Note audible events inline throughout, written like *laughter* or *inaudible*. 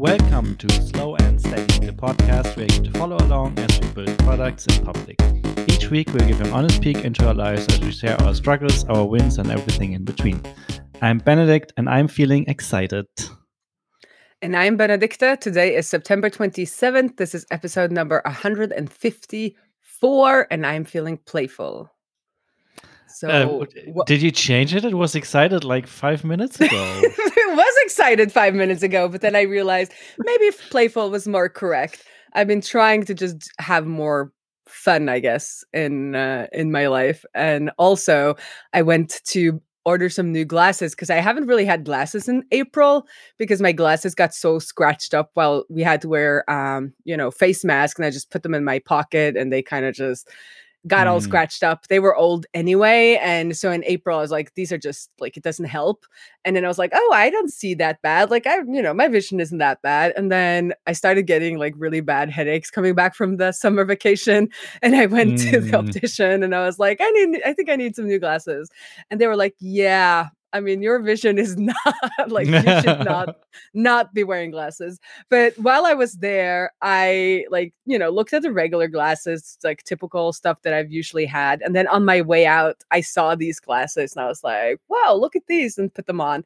Welcome to Slow and Steady, the podcast where you get to follow along as we build products in public. Each week, we'll give an honest peek into our lives as we share our struggles, our wins, and everything in between. I'm Benedikt, and I'm feeling excited. And I'm Benedicte. Today is September 27th. This is episode number 154, and I'm feeling playful. So, uh, did you change it? It was excited like five minutes ago. *laughs* excited five minutes ago, but then I realized maybe playful was more correct. I've been trying to just have more fun, I guess, in uh, in my life, and also I went to order some new glasses because I haven't really had glasses in April because my glasses got so scratched up while we had to wear um, you know, face mask and I just put them in my pocket and they kind of just got mm. all scratched up. They were old anyway. And so in April, I was like, these are just like, it doesn't help. And then I was like, oh, I don't see that bad. Like, I, you know, my vision isn't that bad. And then I started getting like really bad headaches coming back from the summer vacation. *laughs* And I went mm. to the mm. optician and I was like, I need, I think I need some new glasses. And they were like, yeah, I mean, your vision is *laughs* not like you should not *laughs* not be wearing glasses. But while I was there, I like, you know, looked at the regular glasses, like typical stuff that I've usually had. And then on my way out, I saw these glasses and I was like, wow, look at these and put them on.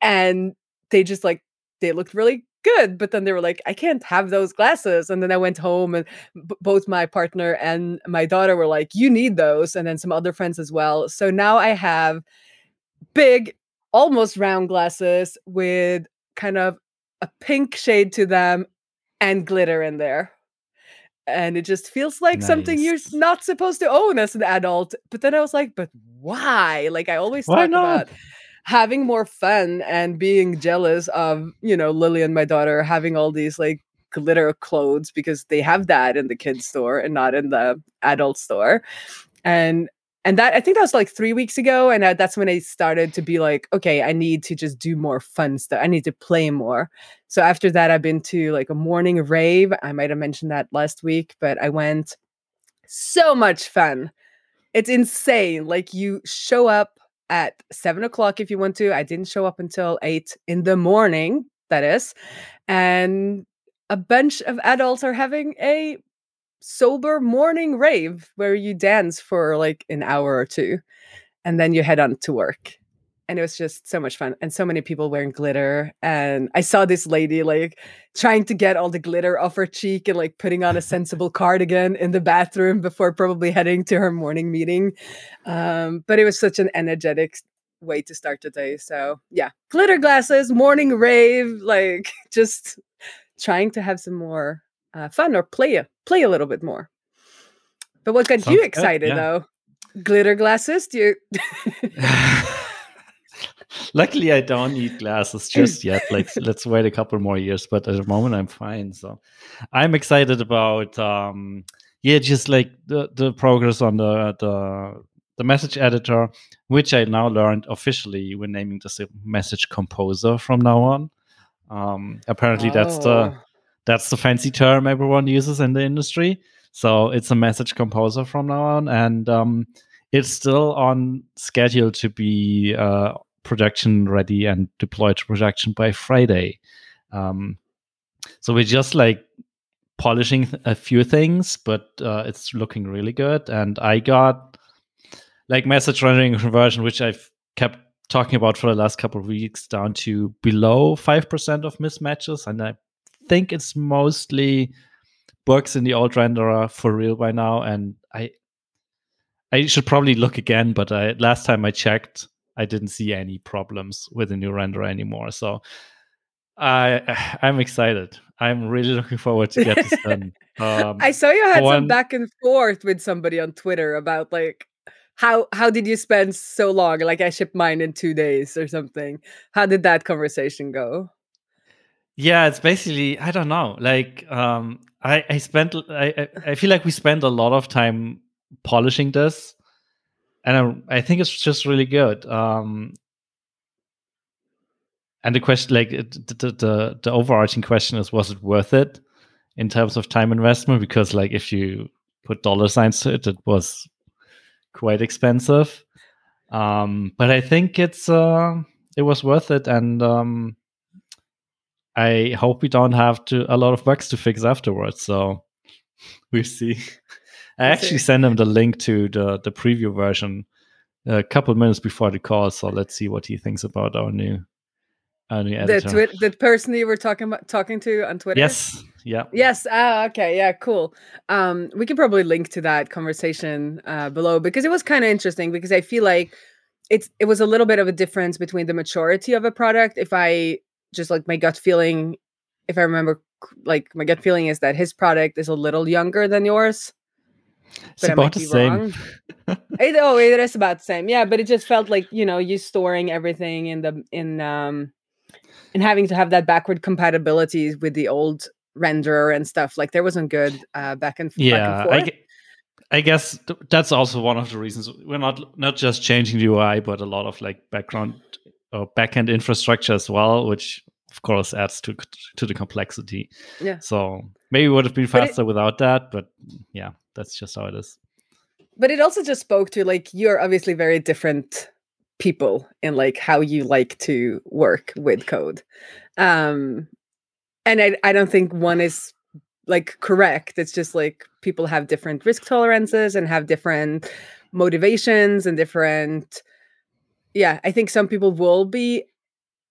And they just like they looked really good but then they were like i can't have those glasses and then i went home and b- both my partner and my daughter were like you need those and then some other friends as well so now i have big, almost round glasses with kind of a pink shade to them and glitter in there. And it just feels like nice. something you're not supposed to own as an adult. But then I was like, but why? Like I always why talk not? about having more fun and being jealous of, you know, Lily and my daughter having all these like glitter clothes because they have that in the kids store and not in the adult store. And and that I think that was like three weeks ago, and I, that's when I started to be like, okay, I need to just do more fun stuff. I need to play more. So after that, I've been to like a morning rave. I might have mentioned that last week, but I went. So much fun! It's insane. Like you show up at seven o'clock if you want to. I didn't show up until eight in the morning. That is, and a bunch of adults are having a sober morning rave where you dance for like an hour or two and then you head on to work and it was just so much fun and so many people wearing glitter and i saw this lady like trying to get all the glitter off her cheek and like putting on a sensible cardigan in the bathroom before probably heading to her morning meeting um, but it was such an energetic way to start the day so yeah. Glitter glasses morning rave like *laughs* just trying to have some more uh, fun or play a play a little bit more. But what got Sounds you excited good, yeah. though? Glitter glasses? Do you? *laughs* Luckily, I don't need glasses just yet. Like, *laughs* let's wait a couple more years. But at the moment, I'm fine. So, I'm excited about, um, yeah, just like the the progress on the the the message editor, which I now learned officially we're naming this a message composer from now on. Um, apparently, oh. that's the oh. That's the fancy term everyone uses in the industry. So it's a message composer from now on, and um, it's still on schedule to be uh, production ready and deployed to production by Friday. Um, so we're just like polishing a few things, but uh, it's looking really good. And I got like message rendering conversion, which I've kept talking about for the last couple of weeks, down to below five percent of mismatches, and I think it's mostly bugs in the old renderer for real by now, and I I should probably look again. But I, last time I checked, I didn't see any problems with the new renderer anymore. So I *sighs* I'm excited. I'm really looking forward to get this *laughs* done. Um, I saw you had one... some back and forth with somebody on Twitter about like how how did you spend so long? Like I shipped mine in two days or something. How did that conversation go? Yeah, it's basically I don't know. Like um I I spent I I feel like we spent a lot of time polishing this and I, I think it's just really good. Um and the question like the, the the overarching question is was it worth it in terms of time investment because like if you put dollar signs to it it was quite expensive. Um but I think it's uh it was worth it and um I hope we don't have to a lot of bugs to fix afterwards. So we'll see. I actually sent him the link to the the preview version a couple minutes before the call. So let's see what he thinks about our new our new editor. The twi- the person you were talking about talking to on Twitter. Yes. Yeah. Yes. Ah, okay. Yeah. Cool. Um, we can probably link to that conversation uh, below because it was kind of interesting because I feel like it's it was a little bit of a difference between the maturity of a product. If I just like my gut feeling, if I remember, like my gut feeling is that his product is a little younger than yours. It's but about the same. *laughs* it, oh, it is about the same. Yeah, but it just felt like you know you storing everything in the in um and having to have that backward compatibility with the old renderer and stuff. Like there wasn't good uh, back and yeah. Back and I, I guess th- that's also one of the reasons we're not not just changing the UI, but a lot of like background or backend infrastructure as well, which of course adds to to the complexity. Yeah. So maybe it would have been faster it, without that, but yeah, that's just how it is. But it also just spoke to like you're obviously very different people in like how you like to work with code. Um and I I don't think one is like correct. It's just like people have different risk tolerances and have different motivations and different yeah, I think some people will be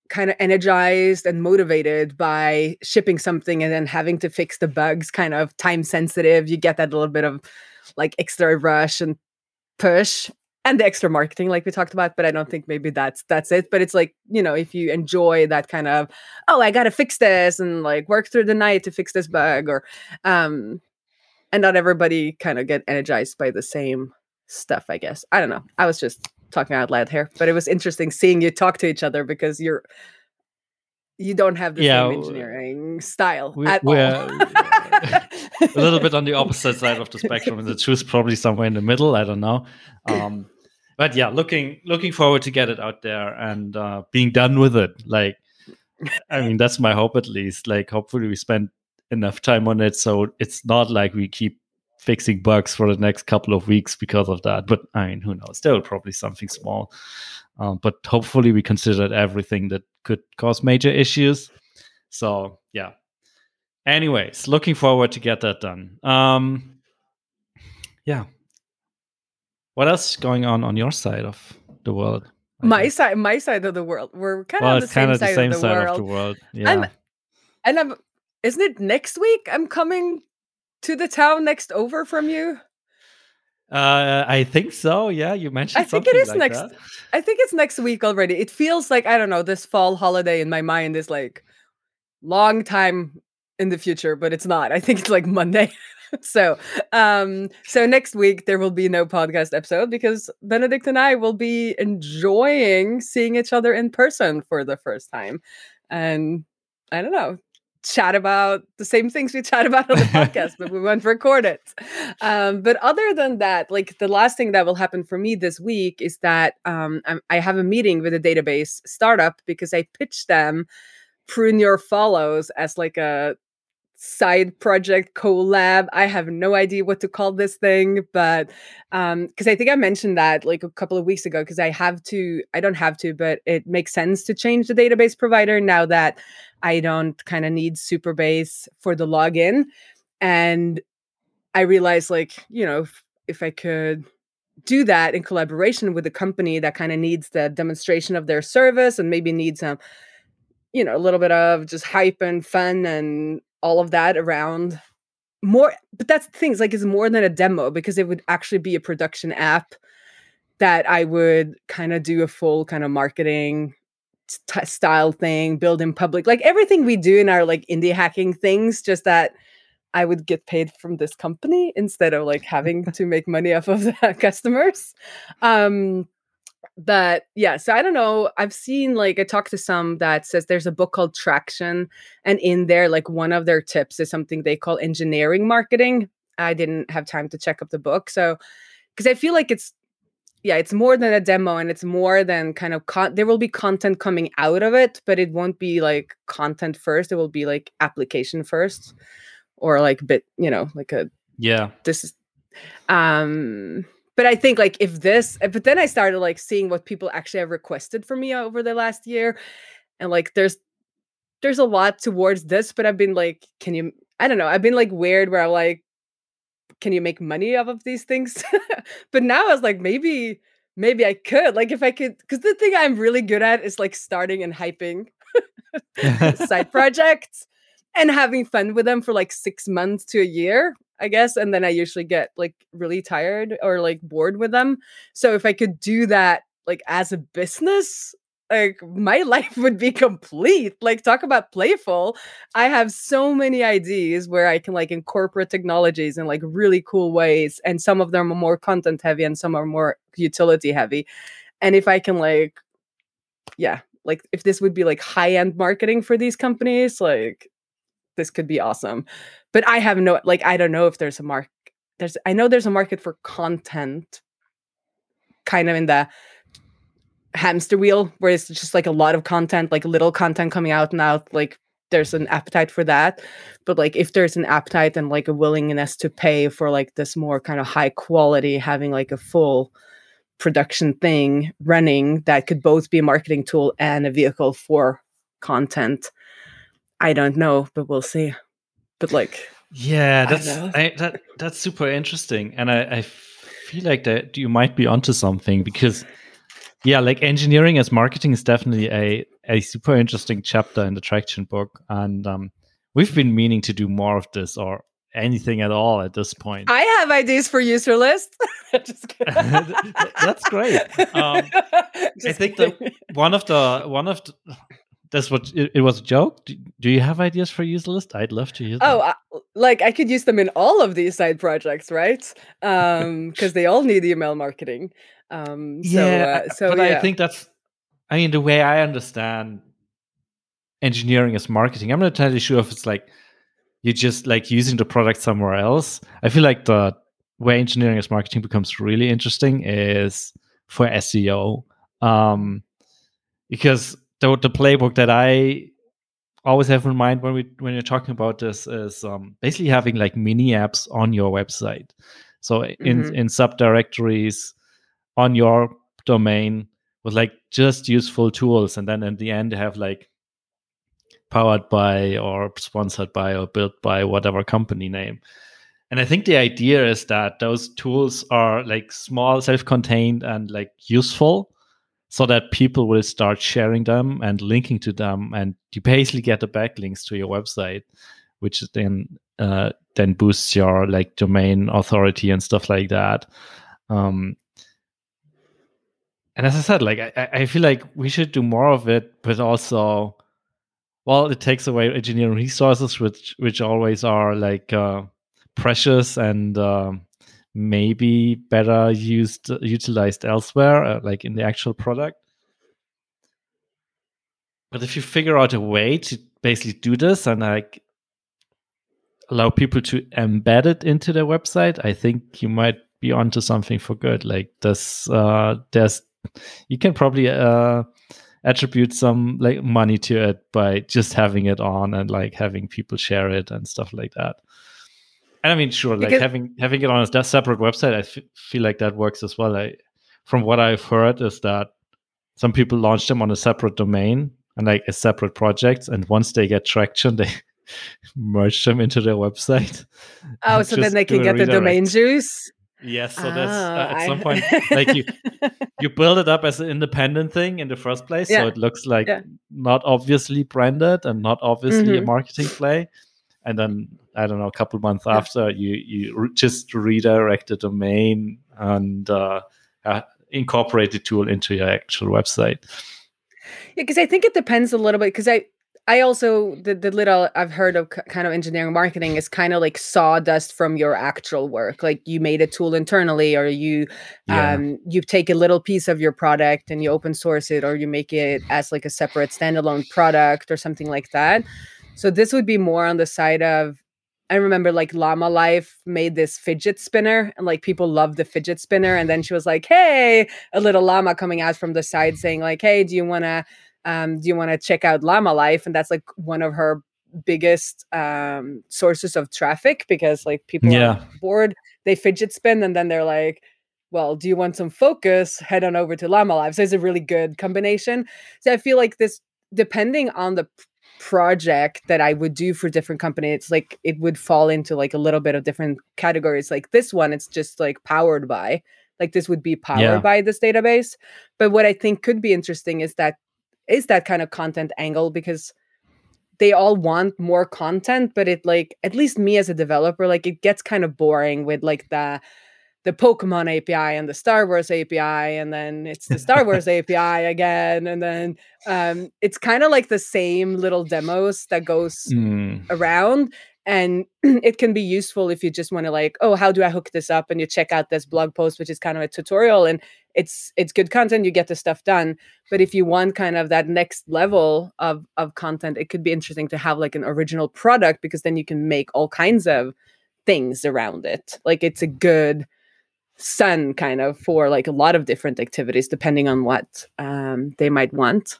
kind of energized and motivated by shipping something and then having to fix the bugs kind of time sensitive you get that little bit of like extra rush and push and the extra marketing like we talked about but i don't think maybe that's that's it but it's like you know if you enjoy that kind of oh i gotta fix this and like work through the night to fix this bug or um and not everybody kind of get energized by the same stuff i guess. I don't know i was just talking out loud here, but it was interesting seeing you talk to each other because you're you don't have the yeah, same engineering style we, at all. *laughs* a little bit on the opposite side of the spectrum, and the truth probably somewhere in the middle. I don't know. Um, but yeah, looking looking forward to get it out there and uh, being done with it. Like, I mean, that's my hope at least. Like, hopefully, we spend enough time on it so it's not like we keep fixing bugs for the next couple of weeks because of that. But I mean, who knows? There will probably something small. Um, but hopefully, we considered everything that could cause major issues. So yeah. Anyways, looking forward to get that done. Um, yeah. What else is going on on your side of the world? my side, my side of the world. We're kind well, of the same, side, the same of the side, of the world. Yeah. I'm, and I'm. Isn't it next week? I'm coming to the town next over from you? Uh, I think so. Yeah, you mentioned. I think it is like next. That. I think it's next week already. It feels like I don't know. This fall holiday in my mind is like long time in the future, but it's not. I think it's like Monday. *laughs* so, um, so next week there will be no podcast episode because Benedikt and I will be enjoying seeing each other in person for the first time, and I don't know chat about the same things we chat about on the *laughs* podcast, but we won't record it. Um, but other than that, like the last thing that will happen for me this week is that um, i have a meeting with a database startup because I pitched them Prune Your Follows as like a side project collab. I have no idea what to call this thing but um because i think i mentioned that like a couple of weeks ago because i have to i don't have to but it makes sense to change the database provider now that i don't kind of need supabase for the login. And i realized like you know if, if i could do that in collaboration with a company that kind of needs the demonstration of their service and maybe needs some you know a little bit of just hype and fun and all of that around more but that's the thing it's like it's more than a demo because it would actually be a production app that i would kind of do a full kind of marketing t- style thing build in public like everything we do in our like indie hacking things just that i would get paid from this company instead of like having to make money off of *laughs* the customers. Um but yeah so i don't know i've seen like i talked to some that says there's a book called traction and in there like one of their tips is something they call engineering marketing. I didn't have time to check up the book so because i feel like it's yeah it's more than a demo and it's more than kind of con- there will be content coming out of it but it won't be like content first it will be like application first or like bit you know like a yeah. this is um but I think like if this, eh, but then I started like seeing what people actually have requested for me over the last year, and like there's there's a lot towards this, but I've been like, can you? I don't know. I've been like weird where I'm like, can you make money off of these things? *laughs* but now I was like, maybe, maybe I could. Like, if I could, because the thing I'm really good at is like starting and hyping *laughs* *laughs* side projects and having fun with them for like six months to a year, I guess. And then I usually get like really tired or like bored with them. So if I could do that like as a business, like my *laughs* life would be complete. Like talk about playful. I have so many ideas where I can like incorporate technologies in like really cool ways. And some of them are more content heavy and some are more utility heavy. And if I can like, yeah, like if this would be like high-end marketing for these companies, like this could be awesome. But I have no like I don't know if there's a mark there's I know there's a market for content kind of in the hamster wheel where it's just like a lot of content, like little content coming out and out, like there's an appetite for that. But like if there's an appetite and like a willingness to pay for like this more kind of high quality, having like a full production thing running that could both be a marketing tool and a vehicle for content. I don't know, but we'll see. But like yeah, that's I, that that's super interesting, and I, I feel like that you might be onto something because yeah, like engineering as marketing is definitely a a super interesting chapter in the traction book, and um, we've been meaning to do more of this or anything at all at this point. I have ideas for Userlist. *laughs* *laughs* That's great. Um, *laughs* I think that one of the one of the, that's what it, it, was a joke. Do, do, you have ideas for Userlist? I'd love to use. Oh, uh, like I could use them in all of these side projects, right? Um, *laughs* because they all need email marketing. Um, so, yeah, uh, so but yeah. I think that's. I mean, the way I understand engineering as marketing, I'm not entirely sure if it's like you're just like using the product somewhere else. I feel like the way engineering as marketing becomes really interesting is for SEO, um, because the the playbook that I always have in mind when we when you're talking about this is um, basically having like mini apps on your website. So in mm-hmm. in subdirectories on your domain with like just useful tools and then in the end have like powered by or sponsored by or built by whatever company name and i think the idea is that those tools are like small self-contained and like useful so that people will start sharing them and linking to them and you basically get the backlinks to your website which then uh, then boosts your like domain authority and stuff like that. Um, and as I said, like I, I feel like we should do more of it, but also, well, it takes away engineering resources, which which always are like uh, precious and uh, maybe better used utilized elsewhere, uh, like in the actual product. But if you figure out a way to basically do this and like allow people to embed it into their website, I think you might be onto something for good. Like this, uh, there's you can probably uh, attribute some like money to it by just having it on and like having people share it and stuff like that. And I mean, sure, like because having having it on a separate website, I f- feel like that works as well. I, from what I've heard, is that some people launch them on a separate domain and like a separate project, and once they get traction, they *laughs* merge them into their website. Oh, so then they can get the domain juice. Yes, so that's uh, at I... some point *laughs* like you you build it up as an independent thing in the first place, yeah. so it looks like yeah. not obviously branded and not obviously mm-hmm. a marketing play, and then I don't know, a couple months after you you re- just redirect the domain and uh, uh, incorporate the tool into your actual website. Yeah, because I think it depends a little bit because I I also the the little I've heard of kind of engineering marketing is kind of like sawdust from your actual work. Like you made a tool internally, or you yeah. um you take a little piece of your product and you open source it, or you make it as like a separate standalone product or something like that. So this would be more on the side of I remember like Llama Life made this fidget spinner and like people loved the fidget spinner. And then she was like, Hey, a little llama coming out from the side saying, like, hey, do you wanna um, do you want to check out llama life and that's like one of her biggest um, sources of traffic because like people yeah. are bored they fidget spin and then they're like well do you want some focus head on over to llama life so it's a really good combination so i feel like this depending on the project that I would do for different companies, it's like it would fall into like a little bit of different categories. Like this one, it's just like powered by, like this would be powered Yeah. by this database. But what I think could be interesting is that is that kind of content angle because they all want more content, but it like at least me as a developer, like it gets kind of boring with like the the Pokemon API and the Star Wars API, and then it's the Star Wars *laughs* API again, and then um, it's kind of like the same little demos that goes Mm. around and *clears throat* it can be useful if you just want to like oh how do i hook this up? and you check out this blog post which is kind of a tutorial and it's it's good content you get the stuff done. But if you want kind of that next level of of content it could be interesting to have like an original product because then you can make all kinds of things around it. Like it's a good sun kind of for like a lot of different activities depending on what um, they might want.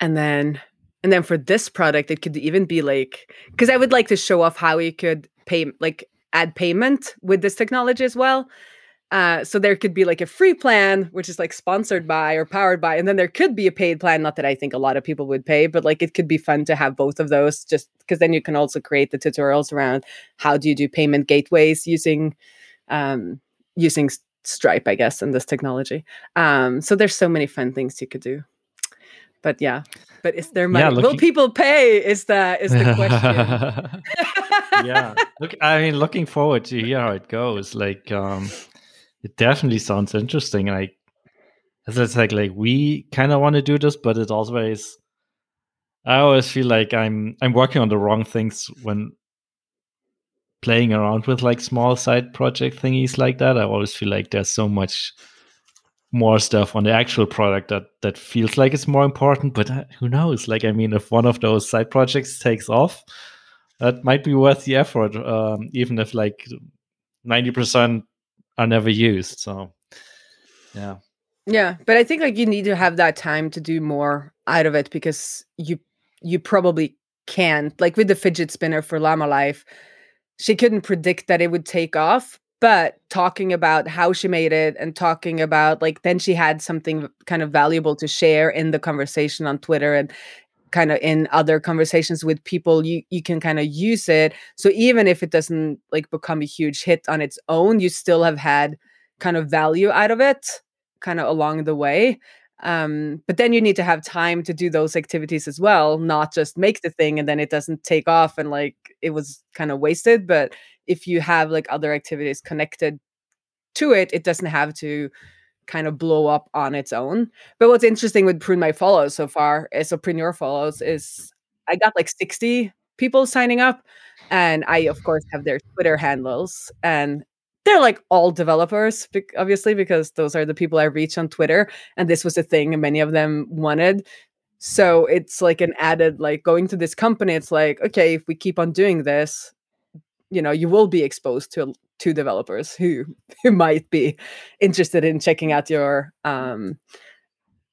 And then and then for this product it could even be like because i would like to show off how you could pay like add payment with this technology as well. Uh, so there could be like a free plan which is like sponsored by or powered by and then there could be a paid plan not that i think a lot of people would pay but like it could be fun to have both of those just because then you can also create the tutorials around how do you do payment gateways using um, using stripe i guess in this technology um, so there's so many fun things you could do but yeah but is there money Yeah, will people pay is the is the question *laughs* yeah. Look, I mean, looking forward to hear how it goes. Like, um, it definitely sounds interesting. Like, as it's like, like we kind of want to do this, but it always, I always feel like I'm I'm working on the wrong things when playing around with like small side project thingies like that. I always feel like there's so much more stuff on the actual product that that feels like it's more important. But uh, who knows? Like, I mean, if one of those side projects takes off that might be worth the effort, um, even if like ninety percent are never used. So, yeah, Yeah, but I think like you need to have that time to do more out of it because you you probably can't. Like with the fidget spinner for Llama Life, she couldn't predict that it would take off. But talking about how she made it and talking about like then she had something kind of valuable to share in the conversation on Twitter and kind of in other conversations with people you you can kind of use it so even if it doesn't like become a huge hit on its own you still have had kind of value out of it kind of along the way um but then you need to have time to do those activities as well not just make the thing and then it doesn't take off and like it was kind of wasted but if you have like other activities connected to it it doesn't have to kind of blow up on its own. But what's interesting with prune my follows so far is so prune your follows is i got like 60 people signing up and i of course have their twitter handles and they're like all developers obviously because those are the people i reach on twitter and this was a thing many of them wanted so it's like an added like going to this company it's like okay if we keep on doing this you know you will be exposed to to developers who *laughs* who might be interested in checking out your um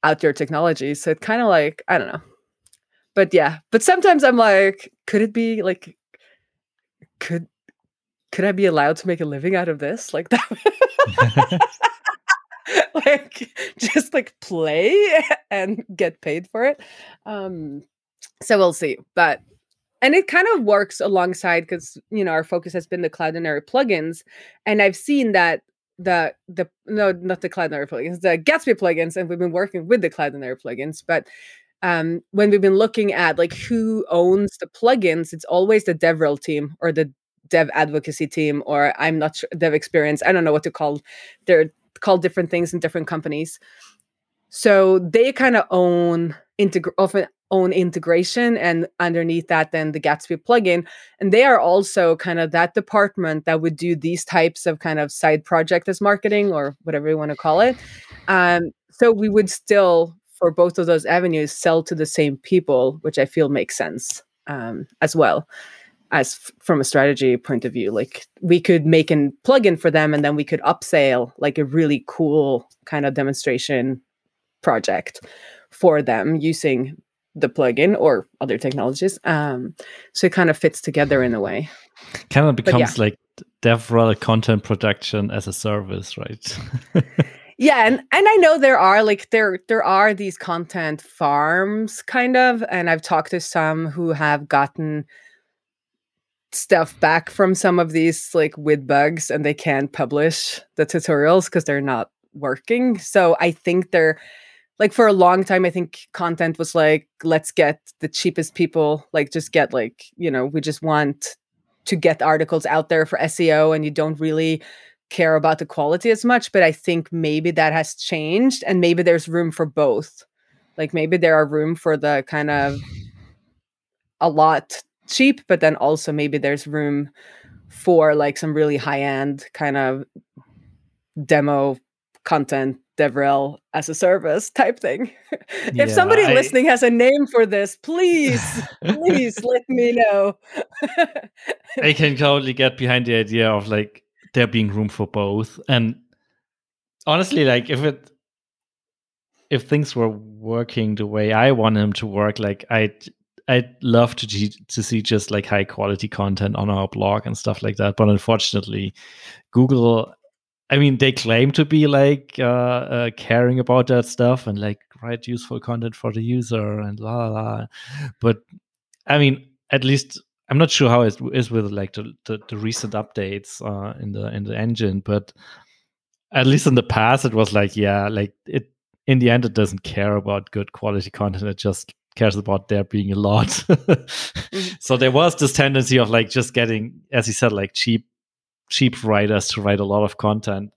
out your technology. So it kind of like i don't know. But yeah but sometimes i'm like could it be like could could i be allowed to make a living out of this? Like *laughs* that *laughs* *laughs* like just like play *laughs* and get paid for it um so we'll see but and it kind of works alongside because you know our focus has been the cloudinary plugins and i've seen that the the no not the cloudinary plugins the gatsby plugins and we've been working with the cloudinary plugins but um when we've been looking at like who owns the plugins it's always the devrel team or the dev advocacy team or i'm not sure dev experience i don't know what to call they're called different things in different companies. So they kind of own integ- often own integration and underneath that then the gatsby plugin and they are also kind of that department that would do these types of kind of side project as marketing or whatever you want to call it. Um, so we would still for both of those avenues sell to the same people which i feel makes sense um, as well as f- from a strategy point of view like we could make a plugin for them and then we could upsell like a really cool kind of demonstration project for them using the plugin or other technologies um so it kind of fits together in a way kind of yeah. becomes like DevRel content production as a service, right? *laughs* yeah and and i know there are like there there are these content farms kind of and i've talked to some who have gotten stuff back from some of these like with bugs and they can't publish the tutorials because they're not working. So i think they're like for a long time i think content was like let's get the cheapest people like just get like you know we just want to get articles out there for seo and you don't really care about the quality as much but i think maybe that has changed and maybe there's room for both. Like maybe there are room for the kind of a lot cheap but then also maybe there's room for like some really high end kind of demo content devrel as a service type thing *laughs* if yeah, somebody I... listening has a name for this please *laughs* please let me know *laughs* i can totally get behind the idea of like there being room for both. And honestly, like if it if things were working the way I want them to work, like I'd I'd love to to see just like high quality content on our blog and stuff like that. But unfortunately, Google, I mean, they claim to be like uh, uh, caring about that stuff and like write useful content for the user and la la. But I mean, at least I'm not sure how it is with like the, the, the recent updates uh, in the in the engine, but at least in the past, it was like yeah, like it in the end, it doesn't care about good quality content. It just cares about there being a lot. *laughs* mm-hmm. So there was this tendency of like just getting, as you said, like cheap cheap writers to write a lot of content.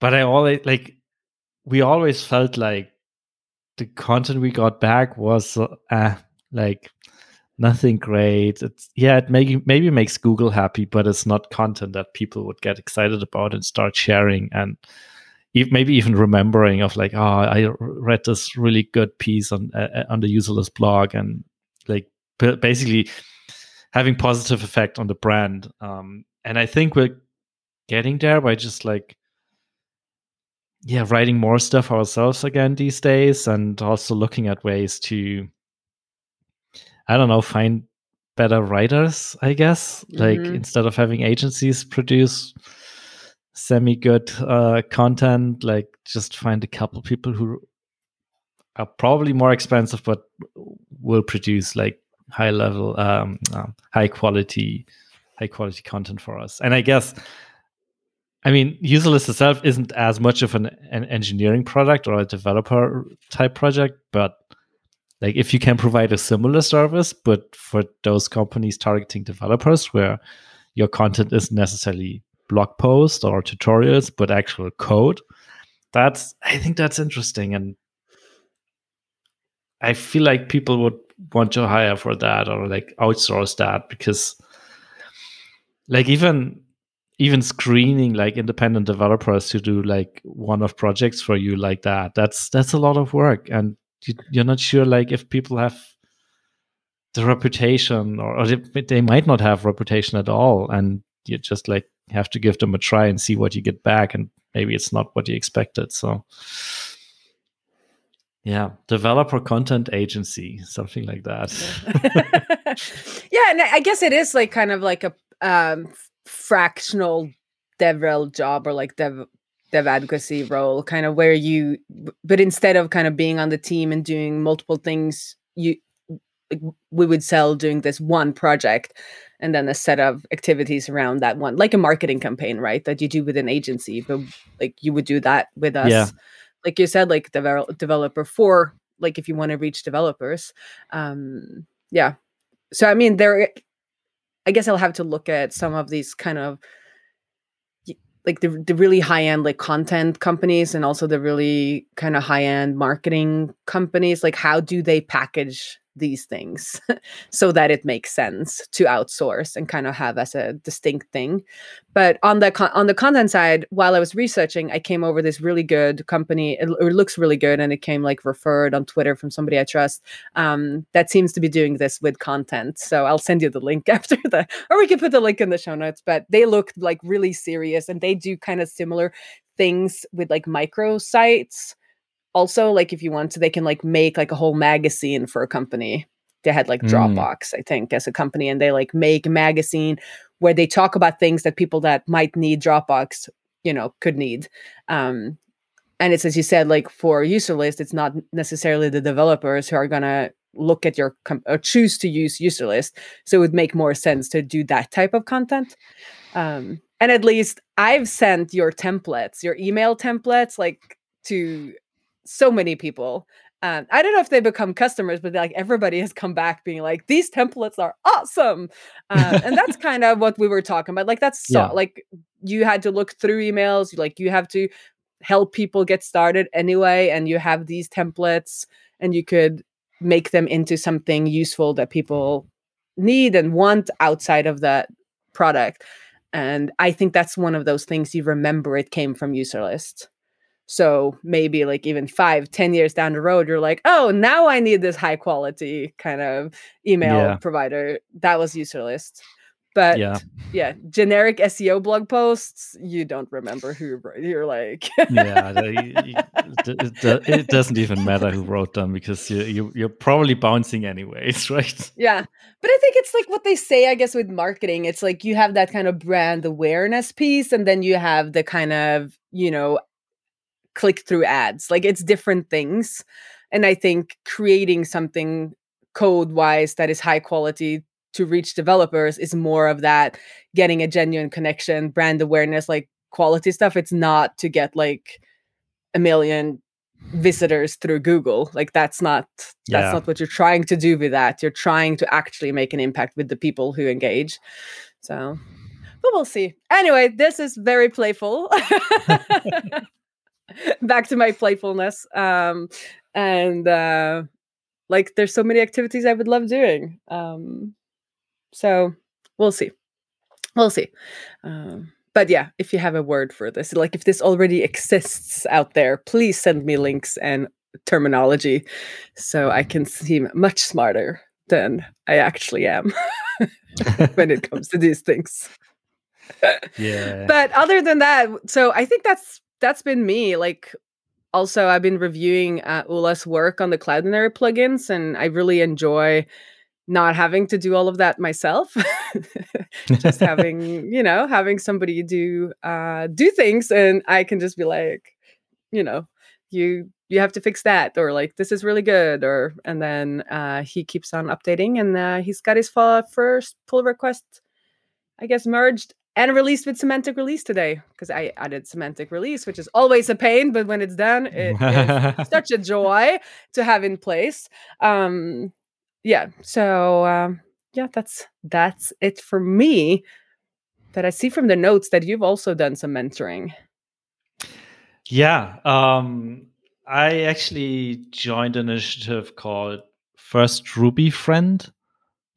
But I always like we always felt like the content we got back was uh, like nothing great. It's yeah, it maybe maybe makes Google happy, but it's not content that people would get excited about and start sharing and maybe even remembering of like, oh, I read this really good piece on uh, on the Userlist blog and like basically having positive effect on the brand. Um, and I think we're getting there by just like yeah writing more stuff ourselves again these days and also looking at ways to I don't know, find better writers, I guess. Mm-hmm. Like instead of having agencies produce semi good uh, content, like just find a couple people who are probably more expensive, but will produce like high level, um, um, high quality, high quality content for us. And I guess, I mean, Userlist itself isn't as much of an, an engineering product or a developer type project, but like if you can provide a similar service but for those companies targeting developers where your content isn't necessarily blog posts or tutorials but actual code. That's i think that's interesting and i feel like people would want to hire for that or like outsource that because like even even screening like independent developers to do like one of projects for you like that that's that's a lot of work and you're not sure like if people have the reputation or, or they might not have reputation at all and you're just like have to give them a try and see what you get back and maybe it's not what you expected so. Yeah developer content agency something like that. *laughs* Yeah and i guess it is like kind of like a um, fractional devrel job or like dev dev advocacy role kind of where you but instead of kind of being on the team and doing multiple things you we would sell doing this one project and then a set of activities around that one like a marketing campaign right that you do with an agency but like you would do that with us yeah. like you said like develop, developer for like if you want to reach developers um yeah so i mean there i guess i'll have to look at some of these kind of like the, the really high end like content companies and also the really kind of high end marketing companies like how do they package these things *laughs* so that it makes sense to outsource and kind of have as a distinct thing. But on the con- on the content side while i was researching i came over this really good company. It, it, looks really good and it came like referred on twitter from somebody i trust um, that seems to be doing this with content. So i'll send you the link *laughs* after the or we can put the link in the show notes but they look like really serious and they do kind of similar things with like micro sites also like if you want to they can like make like a whole magazine for a company. They had like mm. dropbox i think as a company and they like make a magazine where they talk about things that people that might need dropbox you know could need. Um and it's as you said like for Userlist it's not necessarily the developers who are going to look at your com- or choose to use Userlist. So it would make more sense to do that type of content. Um, and at least i've sent your templates your email templates like to so many people um, I don't know if they become customers, but like everybody has come back being like, these templates are awesome. Um, and that's *laughs* kind of what we were talking about. Like that's so, yeah. like you had to look through emails, like you have to help people get started anyway, and you have these templates and you could make them into something useful that people need and want outside of that product. And I think that's one of those things you remember it came from Userlist. So maybe like even five, ten years down the road, you're like, oh, now I need this high quality kind of email yeah. provider. That was Userlist. But yeah. yeah, generic SEO blog posts, you don't remember who you're like. yeah, *laughs* it, doesn't even matter who wrote them because you, you you're probably bouncing anyways, *laughs* right? Yeah, but I think it's like what they say, I guess, with marketing. It's like you have that kind of brand awareness piece, and then you have the kind of you know click through ads. Like it's different things. And I think creating something code wise that is high quality to reach developers is more of that getting a genuine connection, brand awareness, like quality stuff. It's not to get like a million visitors through Google. Like that's not that's yeah. not what you're trying to do with that. You're trying to actually make an impact with the people who engage. So but we'll see. Anyway, this is very playful. *laughs* *laughs* *laughs* back to my playfulness. Um, and uh, like, there's so many activities I would love doing. Um, so we'll see. We'll see. Um, but yeah, if you have a word for this, like if this already exists out there, please send me links and terminology so I can seem much smarter than I actually am *laughs* when it comes to *laughs* these things. yeah. But other than that, so I think that's that's been me. Like, also, I've been reviewing uh, Ola's work on the Cloudinary plugins, and I really enjoy not having to do all of that myself. *laughs* just *laughs* having, you know, having somebody do uh, do things, and I can just be like, you know, you you have to fix that or like this is really good or and then uh, he keeps on updating and uh, he's got his first pull request i guess merged and released with semantic release today because I added semantic release, which is always a pain, but when it's done, it is *laughs* such a joy to have in place. Um, yeah, so um, yeah, that's that's it for me. But I see from the notes that you've also done some mentoring. Yeah, um, I actually joined an initiative called First Ruby Friend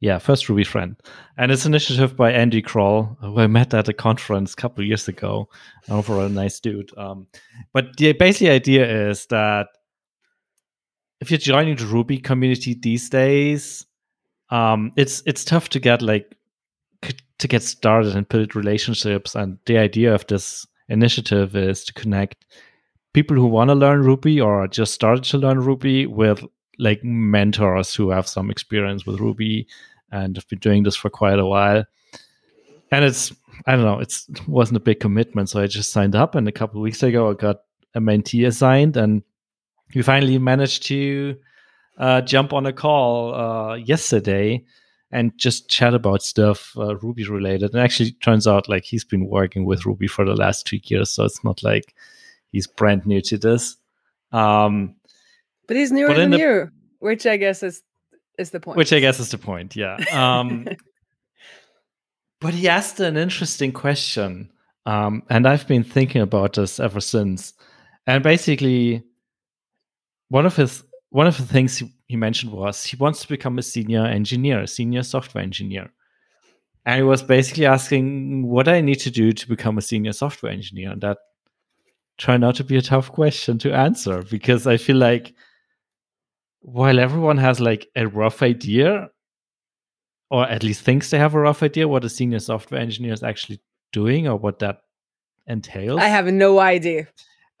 yeah, first Ruby friend, and it's an initiative by Andy Croll, who I met at a conference a couple years ago. Overall, a nice dude. Um, but the basic idea is that if you're joining the Ruby community these days, um, it's it's tough to get like to get started and build relationships. And the idea of this initiative is to connect people who want to learn Ruby or just started to learn Ruby with like mentors who have some experience with Ruby and I've been doing this for quite a while. And it's I don't know, it's, it wasn't a big commitment, so I just signed up. And a couple of weeks ago, I got a mentee assigned, and we finally managed to uh, jump on a call uh, yesterday and just chat about stuff uh, Ruby related. And actually, turns out like he's been working with Ruby for the last two years, so it's not like he's brand new to this. Um, but he's newer but than the, you, which I guess is is the point. Which I guess is the point, yeah. *laughs* Um, but he asked an interesting question. Um, and I've been thinking about this ever since. And basically, one of his one of the things he, he mentioned was he wants to become a senior engineer, a senior software engineer. And he was basically asking what I need to do to become a senior software engineer. And that turned out to be a tough question to answer because I feel like while everyone has like a rough idea, or at least thinks they have a rough idea what a senior software engineer is actually doing or what that entails. I have no idea.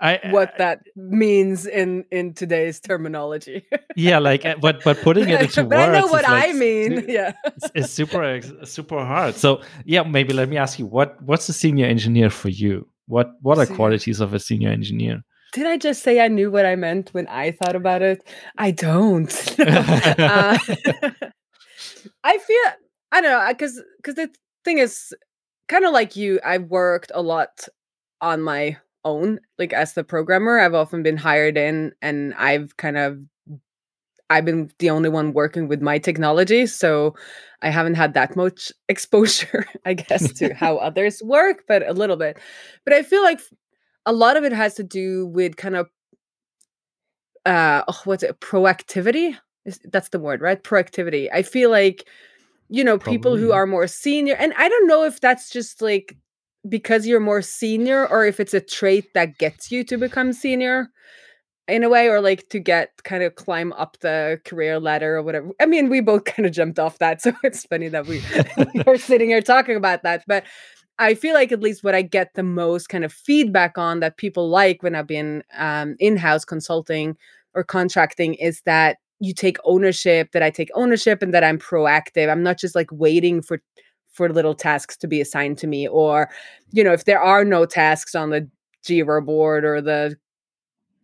I, what that means in in today's terminology. yeah, like uh, but but putting it *laughs* into but words. I know what like, I mean. yeah, it's, it's, super super hard. So yeah, maybe let me ask you what what's a senior engineer for you? What what are qualities of a senior engineer? Did I just say I knew what I meant when I thought about it? I don't. *laughs* uh, *laughs* I feel I don't know because because the thing is kind of like you. I worked a lot on my own, like as the programmer. I've often been hired in, and I've kind of I've been the only one working with my technology, so I haven't had that much *laughs* exposure, I guess, to how others work, but a little bit. But I feel like a lot of it has to do with kind of uh oh, what's it proactivity that's the word right? Proactivity. I feel like you know Probably, people who are more senior and i don't know if that's just like because you're more senior or if it's a trait that gets you to become senior in a way or like to get kind of climb up the career ladder or whatever. I mean we both *laughs* kind of jumped off that so it's funny that we *laughs* are sitting here talking about that but I feel like at least what I get the most kind of feedback on that people like when I've been um, in-house consulting or contracting is that you take ownership, that I take ownership, and that I'm proactive. I'm not just like waiting for for little tasks to be assigned to me, or you know, if there are no tasks on the Jira board or the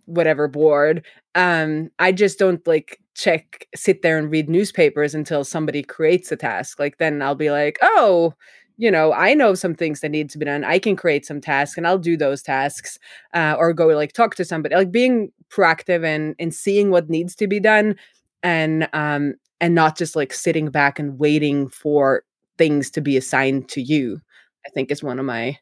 whatever board, um, I just don't like check, sit there and read newspapers until somebody creates a task. Like then I'll be like, oh, you know, I know some things that need to be done. I can create some tasks and I'll do those tasks uh, or go like talk to somebody, like being proactive and, and seeing what needs to be done and, um, and not just like sitting back and waiting for things to be assigned to you, I think is one of my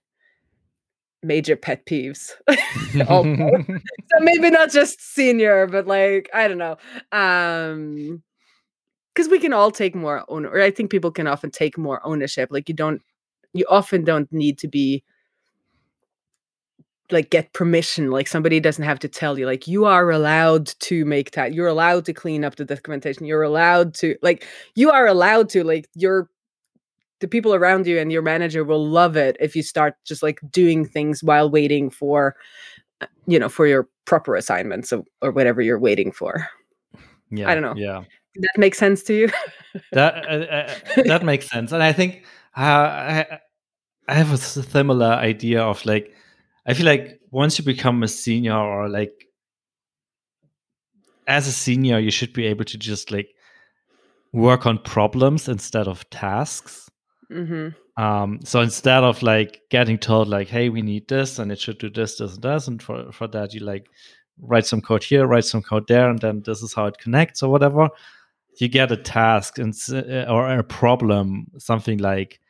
major pet peeves. *laughs* *laughs* so maybe not just senior, but like, I don't know. Um, because we can all take more own or i think people can often take more ownership like you don't you often don't need to be like get permission like somebody doesn't have to tell you like you are allowed to make that you're allowed to clean up the documentation you're allowed to like you are allowed to like your the people around you and your manager will love it if you start just like doing things while waiting for uh, you know for your proper assignments or, or whatever you're waiting for. Yeah i don't know. yeah that makes sense to you that uh, uh, that makes sense and i think uh, I, I have a similar idea of like i feel like once you become a senior or like as a senior you should be able to just like work on problems instead of tasks mm-hmm. um so instead of like getting told like hey we need this and it should do this this and this and for for that you like write some code here write some code there and then this is how it connects or whatever you get a task and uh, or a problem, something like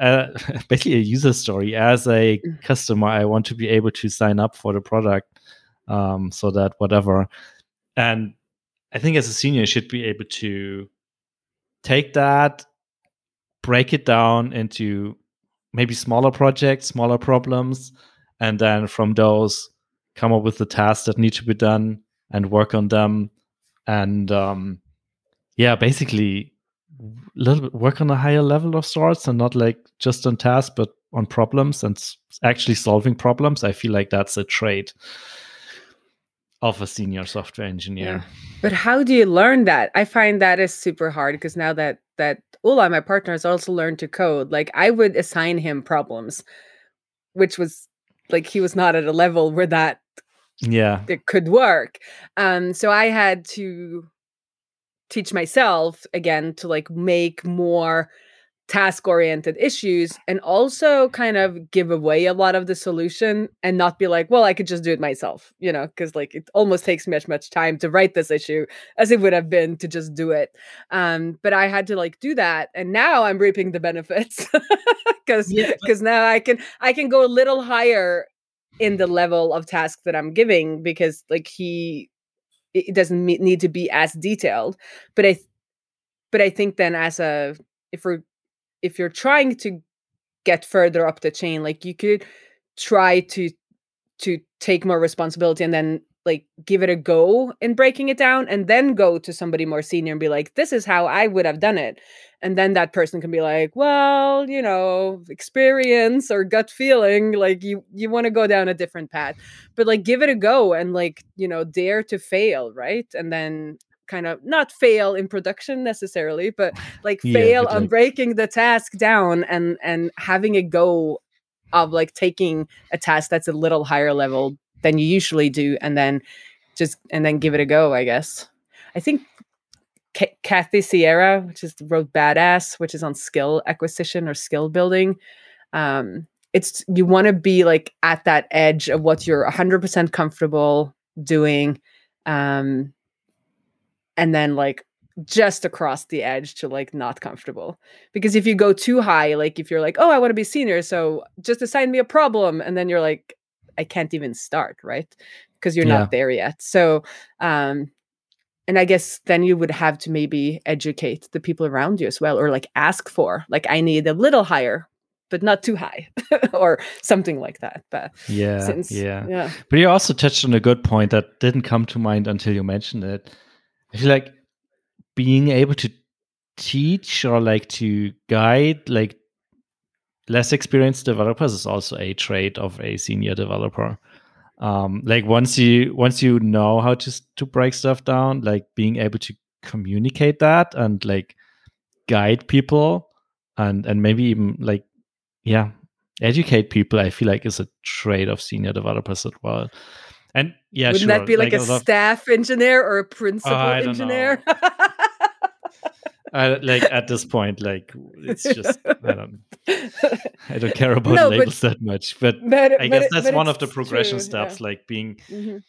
uh, *laughs* basically a user story. As a Mm. customer, I want to be able to sign up for the product, um, so that whatever. And I think as a senior, you should be able to take that, break it down into maybe smaller projects, smaller problems, and then from those come up with the tasks that need to be done and work on them and um, yeah, basically a little bit work on a higher level of sorts and not like just on tasks, but on problems and actually solving problems. I feel like that's a trait of a senior software engineer. But how do you learn that? I find that is super hard because now that that Ula, my partner, has also learned to code. Like I would assign him problems, which was like he was not at a level where that Yeah. it could work. Um, so I had to teach myself again to like make more task oriented issues and also kind of give away a lot of the solution and not be like well i could just do it myself you know because like it almost takes me as much time to write this issue as it would have been to just do it. Um but i had to like do that and now i'm reaping the benefits *laughs* because Yeah, because now i can i can go a little higher in the level of task that i'm giving because like he it doesn't need to be as detailed but i but i think then as a if we're if you're trying to get further up the chain like you could try to to take more responsibility and then like give it a go in breaking it down and then go to somebody more senior and be like this is how i would have done it and then that person can be like well you know experience or gut feeling like you you want to go down a different path. But like give it a go and like you know dare to fail right? And then kind of not fail in production necessarily but *sighs* like Yeah, fail but, on like- breaking the task down and and having a go of like taking a task that's a little higher level than you usually do and then just and then give it a go i guess. I think K- kathy sierra which is wrote badass which is on skill acquisition or skill building. Um it's you want to be like at that edge of what you're 100% comfortable doing um and then like just across the edge to like not comfortable. Because if you go too high like if you're like oh i want to be senior so just assign me a problem and then you're like i can't even start right? Because you're Yeah. not there yet. So um and i guess then you would have to maybe educate the people around you as well or like ask for like i need a little higher but not too high *laughs* or something like that but Yeah. since yeah. yeah But you also touched on a good point that didn't come to mind until you mentioned it. I feel like being able to teach or like to guide like less experienced developers is also a trait of a senior developer. Um, like once you once you know how to to break stuff down, like being able to communicate that and like guide people and and maybe even like yeah educate people i feel like is a trait of senior developers as well. And yeah wouldn't sure, that be like, a lot- staff engineer or a principal engineer *laughs* I, like at this point like it's just i don't *laughs* i don't care about No, but- labels that much but But- i guess it- that's but one of the progression true, steps yeah. like being Mhm.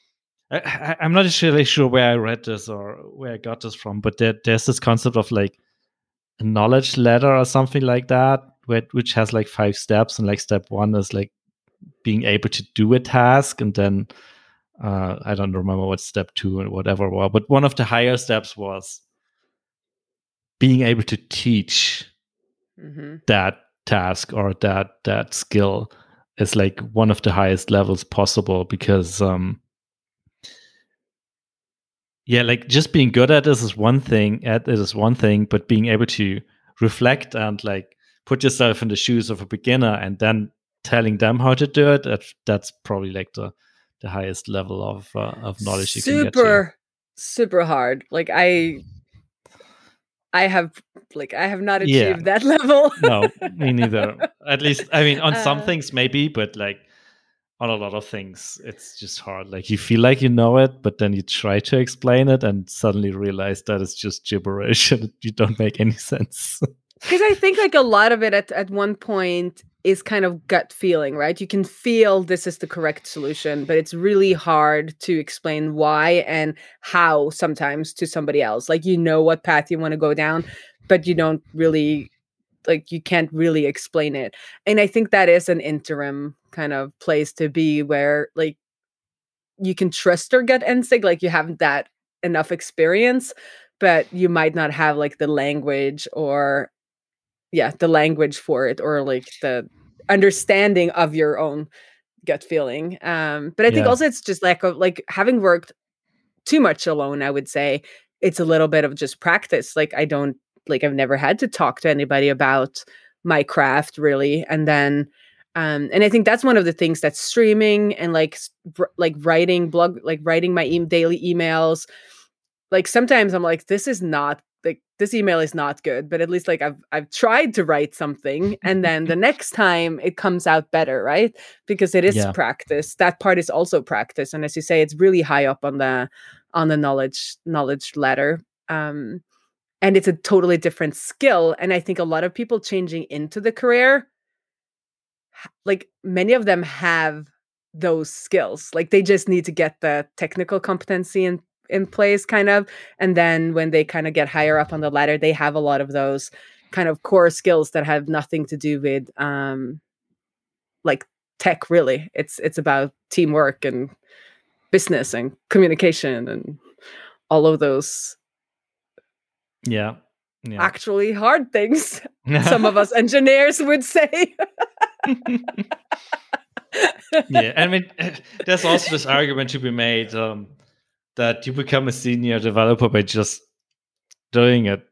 I, i'm not really sure where i read this or where i got this from but there, there's this concept of like a knowledge ladder or something like that where, which has like five steps and like step one is like being able to do a task and then uh, i don't remember what step two or whatever was but one of the higher steps was being able to teach Mhm. that task or that that skill is like one of the highest levels possible because um yeah like just being good at this is one thing at it is one thing but being able to reflect and like put yourself in the shoes of a beginner and then telling them how to do it that, that's probably like the the highest level of uh, of knowledge you can get super super hard like i i have like i have not Yeah. achieved that *laughs* level. No me neither. At *laughs* least i mean on some Uh, things maybe but like on a lot of things it's just hard. Like you feel like you know it but then you try to explain it and suddenly realize that it's just gibberish *laughs* and you don't make any sense. Because i think like a lot of it at, at one point is kind of gut feeling right? You can feel this is the correct solution but it's really hard to explain why and how sometimes to somebody else. Like you know what path you want to go down but you don't really like you can't really explain it. And i think that is an interim kind of place to be where like you can trust your gut instinct like you haven't that enough experience but you might not have like the language or yeah the language for it or like the understanding of your own gut feeling um but i think Yeah. also it's just like of like having worked too much alone i would say it's a little bit of just practice like i don't like i've never had to talk to anybody about my craft really and then um and i think that's one of the things that streaming and like br- like writing blog like writing my e- daily emails like sometimes i'm like this is not like this email is not good but at least like i've i've tried to write something and *laughs* then the next time it comes out better right? Because it is Yeah. practice. That part is also practice and as you say it's really high up on the on the knowledge knowledge ladder um and it's a totally different skill and i think a lot of people changing into the career like many of them have those skills. Like they just need to get the technical competency in in place kind of and then when they kind of get higher up on the ladder they have a lot of those kind of core skills that have nothing to do with um like tech really. It's it's about teamwork and business and communication and all of those yeah yeah. actually hard things *laughs* some of us engineers would say. *laughs* Yeah i mean there's also this argument to be made um, that you become a senior developer by just doing it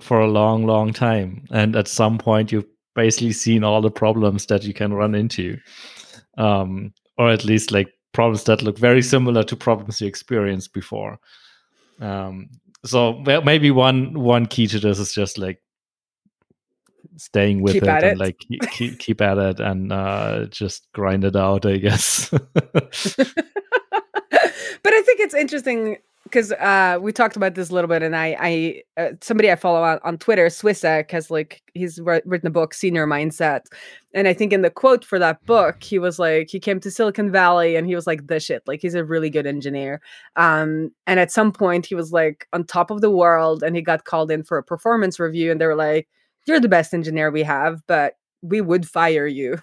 for a long long time and at some point you've basically seen all the problems that you can run into um, or at least like problems that look very similar to problems you experienced before um, so maybe one one key to this is just like staying with Keep it and it. like keep, keep *laughs* keep at it and uh, just grind it out. I guess. *laughs* but I think it's interesting because uh, we talked about this a little bit, and I, I uh, somebody I follow on, on Twitter, Swyx, has like he's wr- written a book, Senior Mindset, and I think in the quote for that book, he was like he came to Silicon Valley and he was like the shit, like he's a really good engineer, um, and at some point he was like on top of the world, and he got called in for a performance review, and they were like, "You're the best engineer we have, but we would fire you."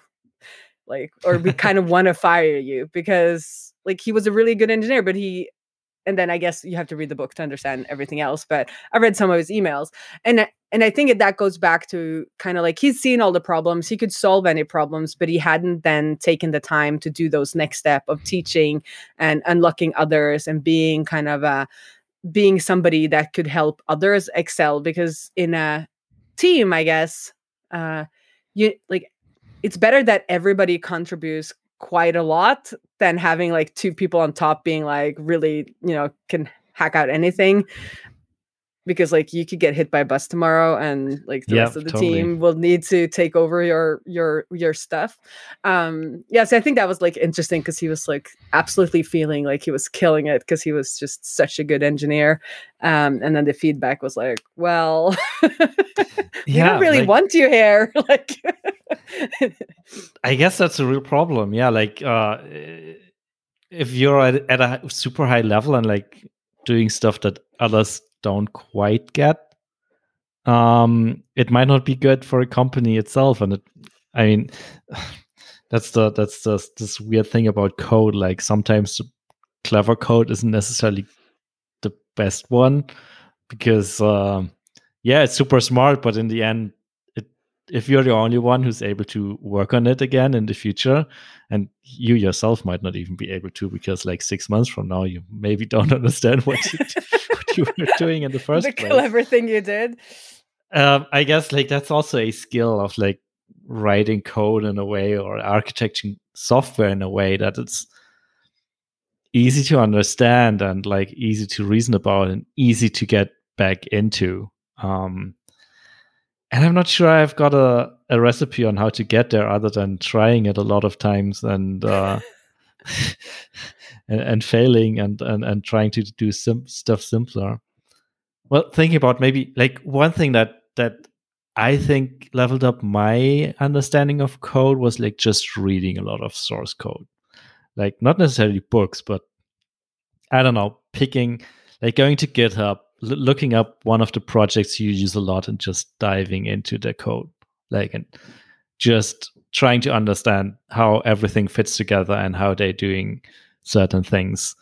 Like or we kind of want to fire you because like he was a really good engineer but he and then i guess you have to read the book to understand everything else but i read some of his emails and and i think that goes back to kind of like he's seen all the problems he could solve any problems but he hadn't then taken the time to do those next step of teaching and unlocking others and being kind of a being somebody that could help others excel because in a team i guess uh you like it's better that everybody contributes quite a lot than having like two people on top being like really you know can hack out anything because like you could get hit by a bus tomorrow and like the Yeah, rest of the totally. team will need to take over your your your stuff um yeah so i think that was like interesting because he was like absolutely feeling like he was killing it because he was just such a good engineer um and then the feedback was like well *laughs* we Yeah, don't really like- want you here *laughs* like I guess that's a real problem. Yeah, like uh, if you're at, at a super high level and like doing stuff that others don't quite get, um, it might not be good for a company itself. And it, I mean, *sighs* that's the that's the this weird thing about code. Like sometimes clever code isn't necessarily the best one because um, yeah, it's super smart, but in the end, if you're the only one who's able to work on it again in the future, and you yourself might not even be able to because like six months from now, you maybe *laughs* don't understand what you, *laughs* what you were doing in the *laughs* first the place. clever thing you did Um, I guess like that's also a skill of like writing code in a way or architecting software in a way that it's easy to understand and like easy to reason about and easy to get back into. Um, and I'm not sure I've got a, a recipe on how to get there other than trying it a lot of times and uh, *laughs* and, and failing and, and and trying to do sim- stuff simpler. Well, thinking about maybe like one thing that that I think leveled up my understanding of code was like just reading a lot of source code. Like not necessarily books, but I don't know, picking like going to GitHub, l- looking up one of the projects you use a lot and just diving into the code. Like and just trying to understand how everything fits together and how they're doing certain things.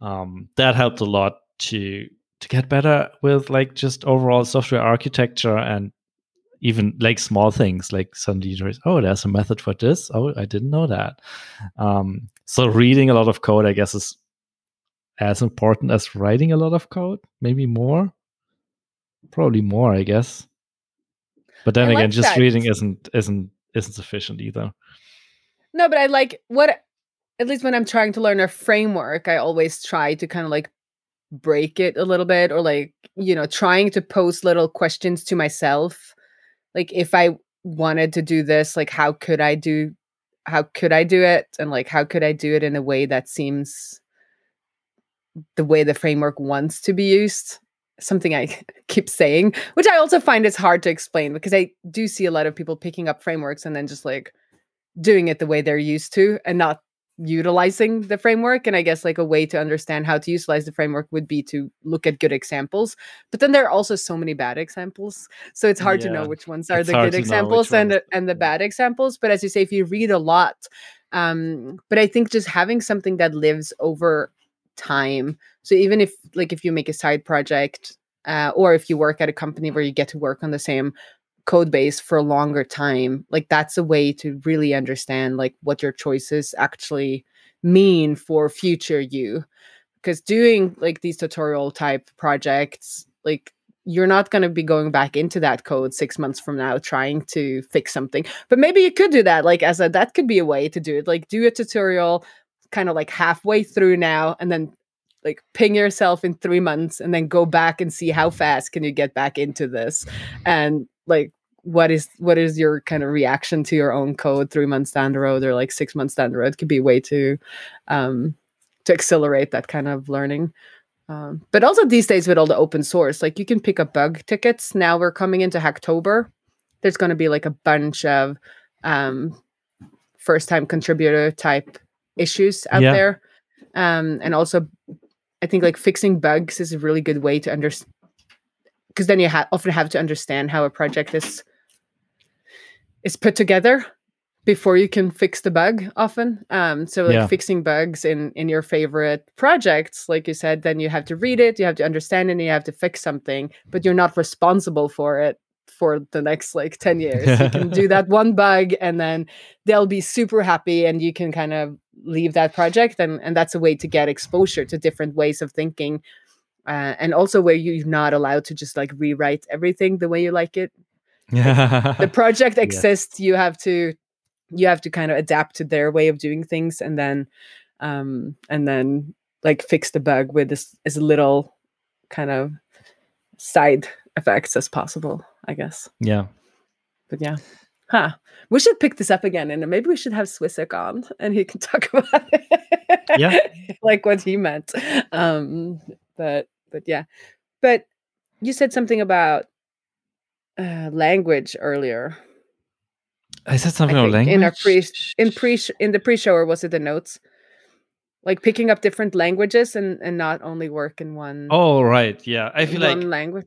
Um, that helped a lot to to get better with like just overall software architecture and even like small things like suddenly there's oh there's a method for this oh i didn't know that um, so reading a lot of code i guess is as important as writing a lot of code maybe more probably more i guess but then I again like just that. reading isn't isn't isn't sufficient either No, but I like what at least when I'm trying to learn a framework, I always try to kind of like break it a little bit or like, you know, trying to pose little questions to myself. Like if I wanted to do this, like how could I do how could I do it? And like how could I do it in a way that seems the way the framework wants to be used? Something I *laughs* keep saying, which I also find is hard to explain because I do see a lot of people picking up frameworks and then just like doing it the way they're used to and not utilizing the framework and i guess like a way to understand how to utilize the framework would be to look at good examples but then there are also so many bad examples so it's hard to know which ones are it's the good to know which examples and the, and the bad examples but as you say if you read a lot um but i think just having something that lives over time. So even if like if you make a side project uh, or if you work at a company where you get to work on the same code base for a longer time like that's a way to really understand like what your choices actually mean for future you. Because doing like these tutorial type projects like you're not going to be going back into that code six months from now trying to fix something. But maybe you could do that like as a that could be a way to do it. Like do a tutorial kind of like halfway through now and then like ping yourself in three months and then go back and see how fast can you get back into this and like what is what is your kind of reaction to your own code three months down the road or like six months down the road? Could be way to um to accelerate that kind of learning. Um, but also these days with all the open source like you can pick up bug tickets. Now we're coming into hacktober. There's going to be like a bunch of um first time contributor type issues out Yeah. there um and also i think like fixing bugs is a really good way to understand because then you ha- often have to understand how a project is is put together before you can fix the bug often um so like Yeah. fixing bugs in in your favorite projects like you said then you have to read it you have to understand it and you have to fix something but you're not responsible for it for the next like 10 years. You can do *laughs* that one bug and then they'll be super happy and you can kind of leave that project and and that's a way to get exposure to different ways of thinking uh, and also where you're not allowed to just like rewrite everything the way you like it. *laughs* Yeah. the project exists you have to you have to kind of adapt to their way of doing things and then um and then like fix the bug with as, as little kind of side effects as possible i guess. Yeah. but yeah. Huh. We should pick this up again and maybe we should have Swyx on and he can *laughs* talk about it. Yeah. *laughs* like what he meant. Um but but yeah. But you said something about uh, language earlier. I said something I about language. in our pre in pre in the pre-show or was it the notes? Like picking up different languages and and not only work in one Oh right, yeah. I feel one like language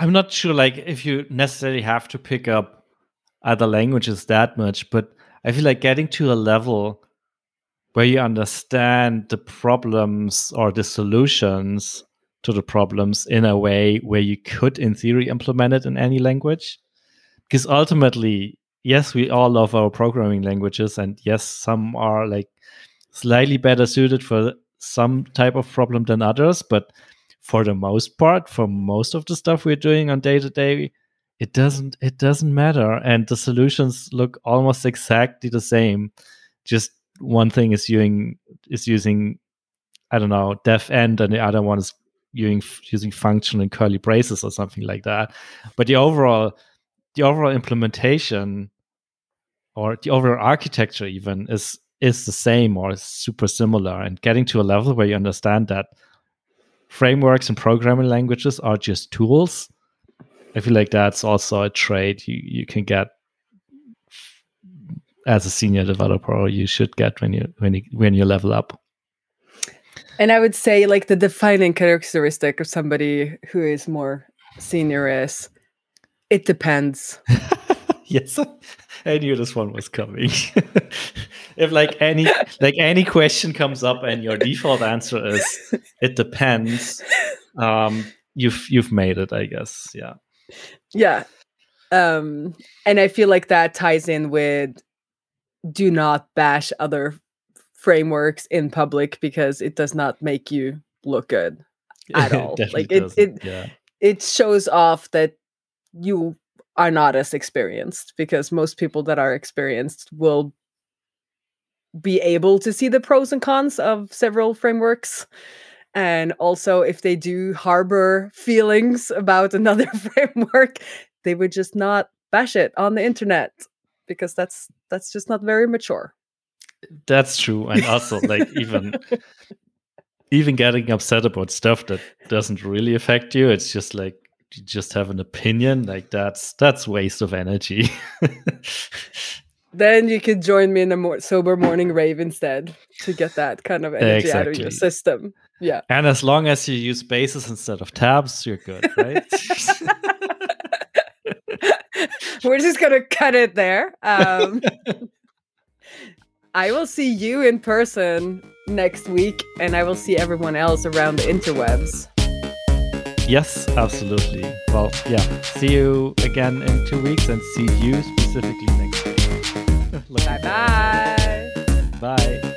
I'm not sure like if you necessarily have to pick up other languages that much, but I feel like getting to a level where you understand the problems or the solutions to the problems in a way where you could in theory implement it in any language. Because ultimately, yes, we all love our programming languages and yes, some are like slightly better suited for some type of problem than others, but for the most part, for most of the stuff we're doing on day to day, it doesn't it doesn't matter, and the solutions look almost exactly the same. Just one thing is using is using I don't know def end, and the other one is using using function and curly braces or something like that. But the overall the overall implementation or the overall architecture even is is the same or super similar and getting to a level where you understand that frameworks and programming languages are just tools. I feel like that's also a trade you, you can get as a senior developer or you should get when you when you when you level up. And i would say like the defining characteristic of somebody who is more senior is it depends *laughs* *laughs* yes i knew this one was coming. *laughs* If like any like any question comes up and your default answer is it depends um you've you've made it i guess yeah. Yeah. Um and i feel like that ties in with do not bash other frameworks in public because it does not make you look good at *laughs* all. Like it doesn't, it yeah. it shows off that you are not as experienced because most people that are experienced will be able to see the pros and cons of several frameworks. And also if they do harbor feelings about *laughs* another framework they would just not bash it on the internet because that's that's just not very mature. That's true and also like even *laughs* even getting upset about stuff that doesn't really affect you it's just like just have an opinion like that's that's waste of energy. *laughs* Then you could join me in a more sober morning rave instead to get that kind of energy out of your system. Yeah. And as long as you use bases instead of tabs you're good right? *laughs* We're just gonna cut it there. Um i will see you in person next week and i will see everyone else around the interwebs Yes, absolutely. Well, yeah. See you again in two weeks and see you specifically next week. *laughs* bye bye. Bye.